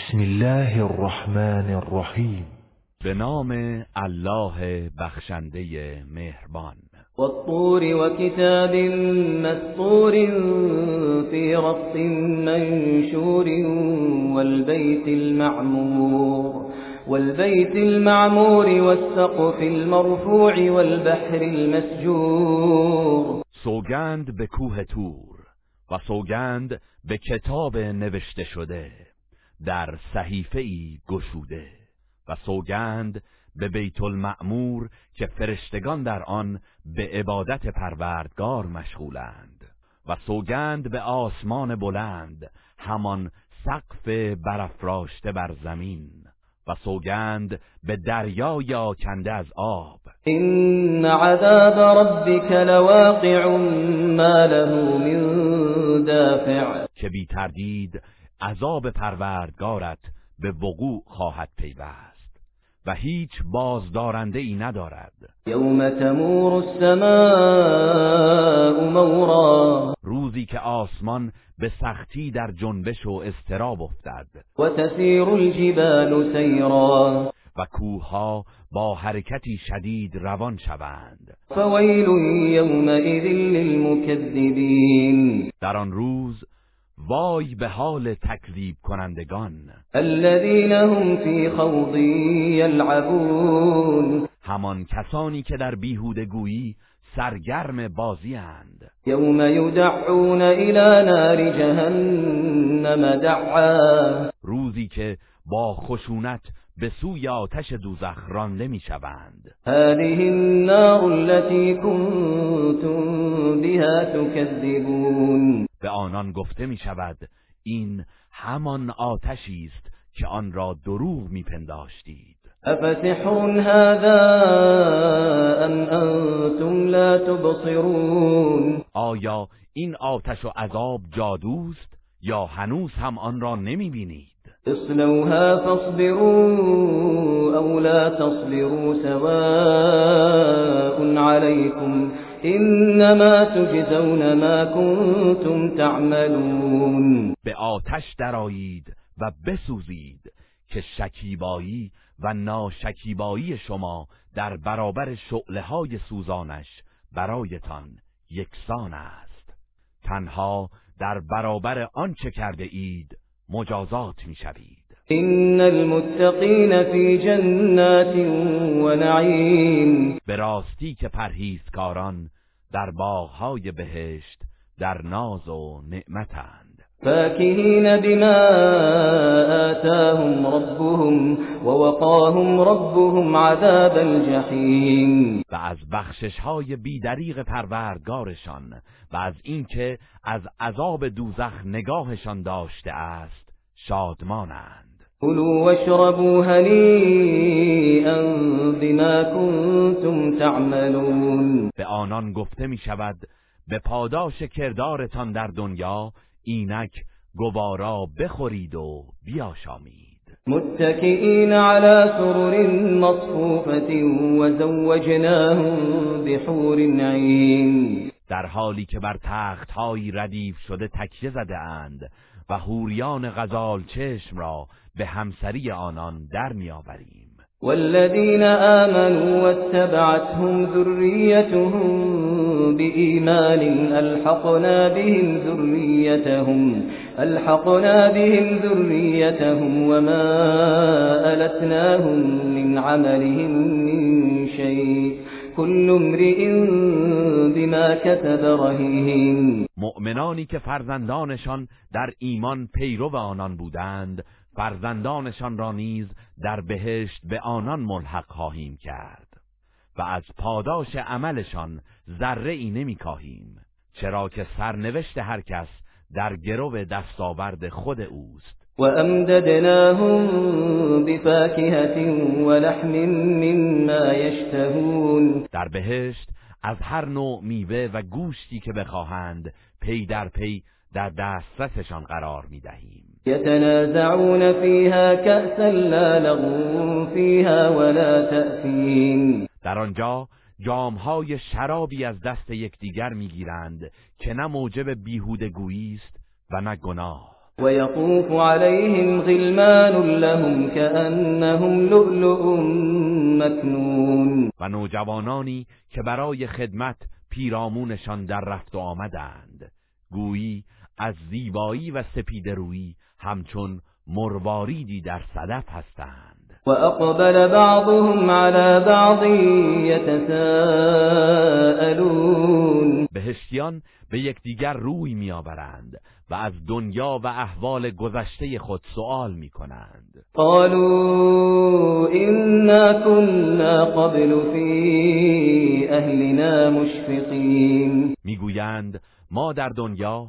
بسم الله الرحمن الرحیم. به نام الله بخشنده مهربان. والطور وكتاب مسطور في رق منشور والبيت المعمور والبيت المعمور والسقف المرفوع والبحر المسجور. سوگند به کوه تور و سوگند به کتاب نوشته شده. در صحیفه ای گشوده و سوگند به بیت المعمور که فرشتگان در آن به عبادت پروردگار مشغولند و سوگند به آسمان بلند همان سقف برافراشته بر زمین و سوگند به دریای آکنده از آب. إن عذاب ربك لواقع ما له من دافع. که بی تردید عذاب پروردگارت به وقوع خواهد پیوست و هیچ بازدارنده ای ندارد. يوم تمور السماء مورا. روزی که آسمان به سختی در جنبش و استراب افتد. وتسير الجبال سيرا و کوهها با حرکتی شدید روان شوند. فويل يومئذ للمكذبين در آن روز وای به حال تکذیب کنندگان. الذين هم في خوض يلعبون همان کسانی که در بیهودگویی سرگرم بازی اند. يوم يدعون إلى نار جهنم دعا. روزی که با خشونت به سوی آتش دوزخ رانده می‌شوند هذه النار التي كنتم بها تكذبون. به آنان گفته می شود این همان آتشی است که آن را دروغ میپنداشتید. أفسحر هذا أم أنتم لا تبصرون؟ آیا این آتش و عذاب جادوست یا هنوز هم آن را نمی بینید اصلوها فاصبروا أو لا تصبروا سواء عليكم إنما تجزون ما كنتم تعملون. به آتش درایید و بسوزید که شکیبایی و ناشکیبایی شما در برابر شعله های سوزانش برایتان یکسان است. تنها در برابر آنچه کرده اید مجازات می‌شوید. إن المتقين في جنات ونعيم. به راستی که پرهیزکاران در باغهای بهشت در ناز و نعمتند. فاكهين بما آتاهم ربهم ووقاهم ربهم عذاب الجحيم. و از بخشش های بیدریق پروردگارشان و از اینکه از عذاب دوزخ نگاهشان داشته است شادمانند. كلوا واشربوا هنيئا بما كنتم تعملون. به آنان گفته می شود به پاداش کردارتان در دنیا اینک گوارا بخورید و بیاشامید. متكئين على سرر مصفوفة وزوجناهم بحور عين در حالی که بر تخت های ردیف شده تکیه زده اند و هوریان غزال چشم را به همسری آنان در میآوریم والذين آمنوا واتبعتهم ذريتهم بإيمان ألحقنا بهم ذريتهم ألحقنا بهم ذريتهم وما ألتناهم من عملهم من شيء. كل امرئ بما كسب رهين. مؤمنانی که فرزندانشان در ایمان پیرو آنان بودند فرزندانشان را نیز در بهشت به آنان ملحق خواهیم کرد. و از پاداش عملشان ذره ای نمی کاهیم چرا که سرنوشت هر کس در گرو دستاورد خود اوست. وأمددناهم بفاكهة ولحم مما يشتهون در بهشت از هر نوع میوه و گوشتی که بخواهند پی در پی در دسترسشان قرار می دهیم يتنازعون فيها كأسا لا لغو فيها ولا تأثيم در آنجا جامهای شرابی از دست یکدیگر می‌گیرند که نه موجب بیهودگویی است و نه گناه. ويطوف عليهم غلمان لهم كأنهم لؤلؤ مكنون و نوجوانانی که برای خدمت پیرامونشان در رفت و آمدند. گویی از زیبایی و سپیدرویی همچون مرواریدی در صدف هستند. وأقبل بعضهم على بعض يتساءلون. بهشتیان به یکدیگر روی میآورند و از دنیا و احوال گذشته خود سوال می کنند قالوا إنا كنا قبل في أهلنا مشفقين. می‌گویند ما در دنیا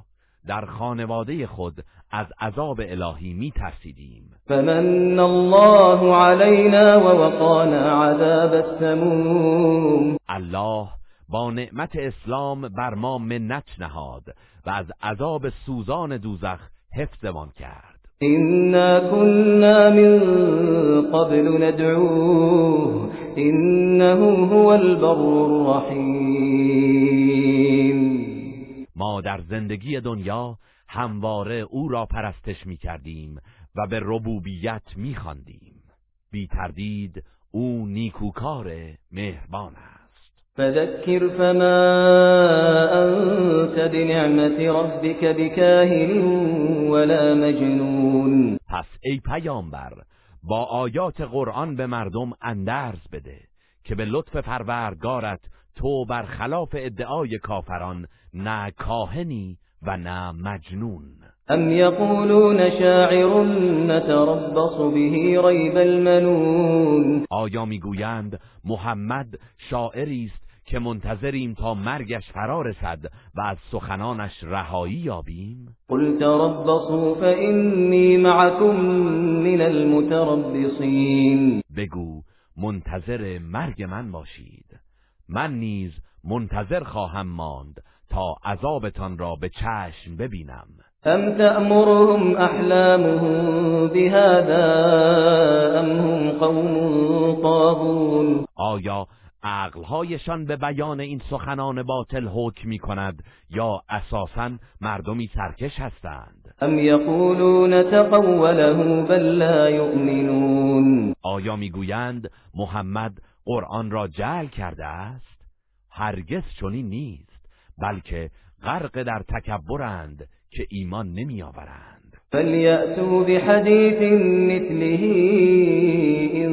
در خانواده خود از عذاب الهی می ترسیدیم فمن الله علينا ووقانا عذاب السموم. الله با نعمت اسلام بر ما منت نهاد و از عذاب سوزان دوزخ حفظمان کرد. إنا كنا من قبل ندعوه. إنه هو البر الرحيم ما در زندگی دنیا همواره او را پرستش می کردیم و به ربوبیت می خواندیم. بی تردید او نیکوکار مهربان است فذكر فما أنت بنعمة ربك بكاهن ولا مجنون پس ای پیامبر با آیات قرآن به مردم اندرز بده که به لطف پروردگارت تو برخلاف ادعای کافران نه کاهنی و نه مجنون. أم يقولون شاعر نتربص به ريب المنون. آیا می‌گویند محمد شاعری است که منتظریم تا مرگش فرا رسد و از سخنانش رهایی یابیم؟ قل تربصوا فإني معكم من المتربصين. بگو منتظر مرگ من باشید. من نیز منتظر خواهم ماند تا عذابتان را به چشم ببینم. أم تأمرهم أحلامهم بهذا أم هم قوم طاغون؟ آیا عقلهایشان به بیان این سخنان باطل حکم می کند یا اساسا مردمی سرکش هستند؟ أم يقولون تقوله بل لا يؤمنون آیا می‌گویند محمد قرآن را جعل کرده است؟ هرگز چنین نیست. بلکه غرق در تکبرند که ایمان نمیآورند. فليأتوا بحديث مثله إن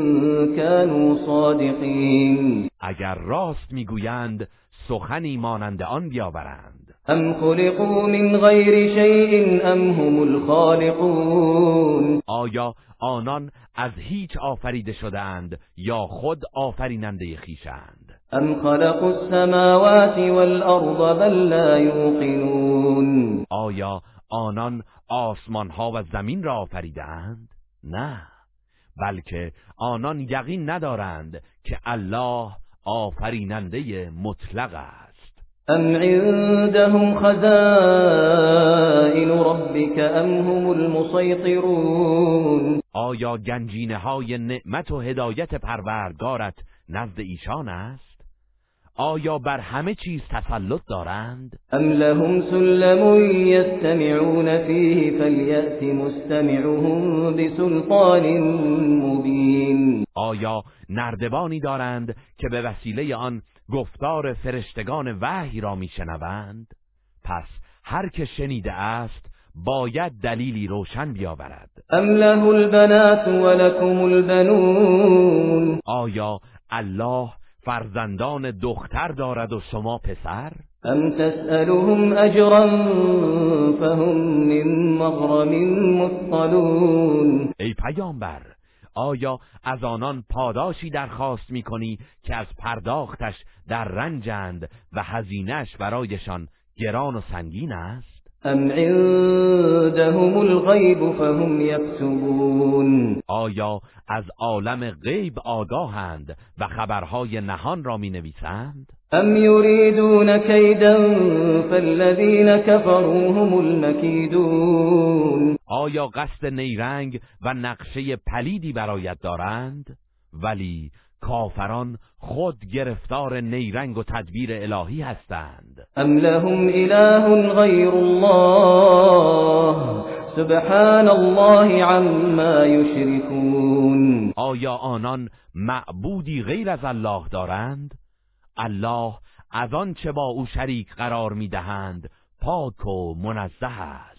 كانوا صادقين. اگر راست می‌گویند سخنی مانند آن بیاورند. أم خلقوا من غير شيء أم هم الخالقون. آیا آنان از هیچ آفریده شدهاند یا خود آفریننده خیشند أم خلقوا السماوات والأرض بل لا يوقنون آیا آنان آسمان ها و زمین را آفریدند؟ نه بلکه آنان یقین ندارند که الله آفریننده مطلق است أم عندهم خزائن ربك أم هم المسيطرون آیا گنجینه های نعمت و هدایت پروردگارت نزد ایشان است؟ آیا بر همه چیز تسلط دارند؟ أم لهم سلم يستمعون فيه فليأت مستمعهم بسلطان مبين آیا نردبانی دارند که به وسیله آن گفتار فرشتگان وحی را میشنوند؟ پس هر که شنیده است باید دلیلی روشن بیاورد أم له البنات ولكم البنون آیا الله فرزندان دختر دارد و شما پسر؟ أم تسألهم أجرا فهم من مغرم مثقلون ای پیامبر آیا از آنان پاداشی درخواست می کنی که از پرداختش در رنجند و هزینش برایشان گران و سنگین است؟ أم عندهم الغيب فهم يكتبون آیا از عالم غیب آگاهند و خبرهای نهان را می نویسند؟ أم يريدون كيدا فالذين كفروا هم المكيدون آیا قصد نیرنگ و نقشه پلیدی برایت دارند؟ ولی کافران خود گرفتار نیرنگ و تدبیر الهی هستند. أم لهم إله غير الله؟ سبحان الله عما یشركون آیا آنان معبودی غیر از الله دارند؟ الله از آنچه با او شریک قرار می‌دهند پاک و منزه است.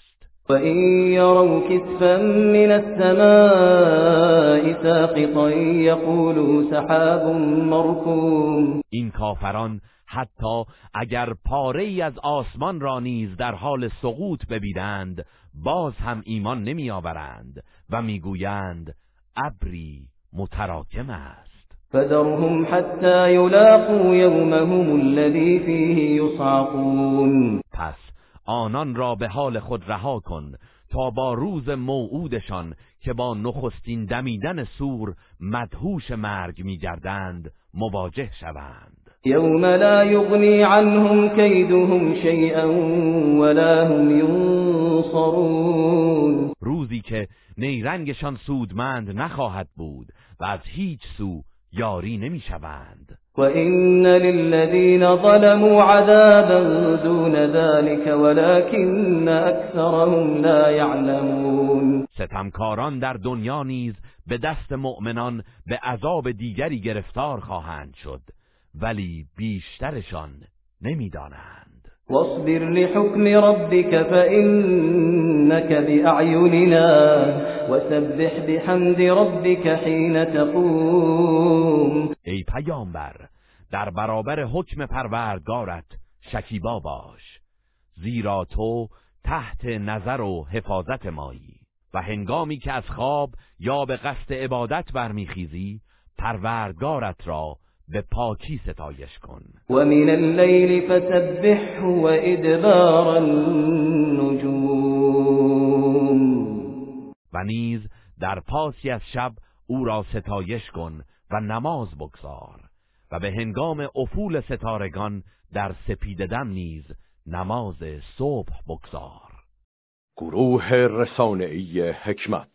وَإِن يَرَوْا كِسْفًا من السَّمَاءِ سَاقِطًا يَقُولُوا سَحَابٌ مَّرْكُومٌ. این کافران حتی اگر پاره ای از آسمان را نیز در حال سقوط ببینند باز هم ایمان نمیآورند و می‌گویند ابری متراکم است. فذرهم حتى يلاقوا يومهم الذي فيه يصعقون. پس آنان را به حال خود رها کن تا با روز موعودشان که با نخستین دمیدن سور مدهوش مرگ میگردند مواجه شوند. يوم لا يغني عنهم كيدهم شيئا ولا هم ينصرون روزی که نیرنگشان سودمند نخواهد بود و از هیچ سو یاری نمی‌شوند. وَإِنَّ لِلَّذِينَ ظَلَمُوا عَذَابًا دُونَ ذَلِكَ وَلَكِنَّ أَكْثَرَهُمْ لَا يَعْلَمُونَ ستمکاران در دنیا نیز به دست مؤمنان به عذاب دیگری گرفتار خواهند شد ولی بیشترشان نمی‌دانند. واصبر لحكم ربك فإنك بأعيننا وسبح بحمد ربك حين تقوم. ای پیامبر در برابر حکم پروردگارت شکیبا باش زیرا تو تحت نظر و حفاظت مایی و هنگامی که از خواب یا به قصد عبادت برمیخیزی پروردگارت را به پاکی ستایش کن. و من اللیل فسبحه و ادبار النجوم. و نیز در پاسی از شب او را ستایش کن و نماز بگذار و به هنگام افول ستارگان در سپیددم نیز نماز صبح بگذار. گروه رسانه‌ای حکمت.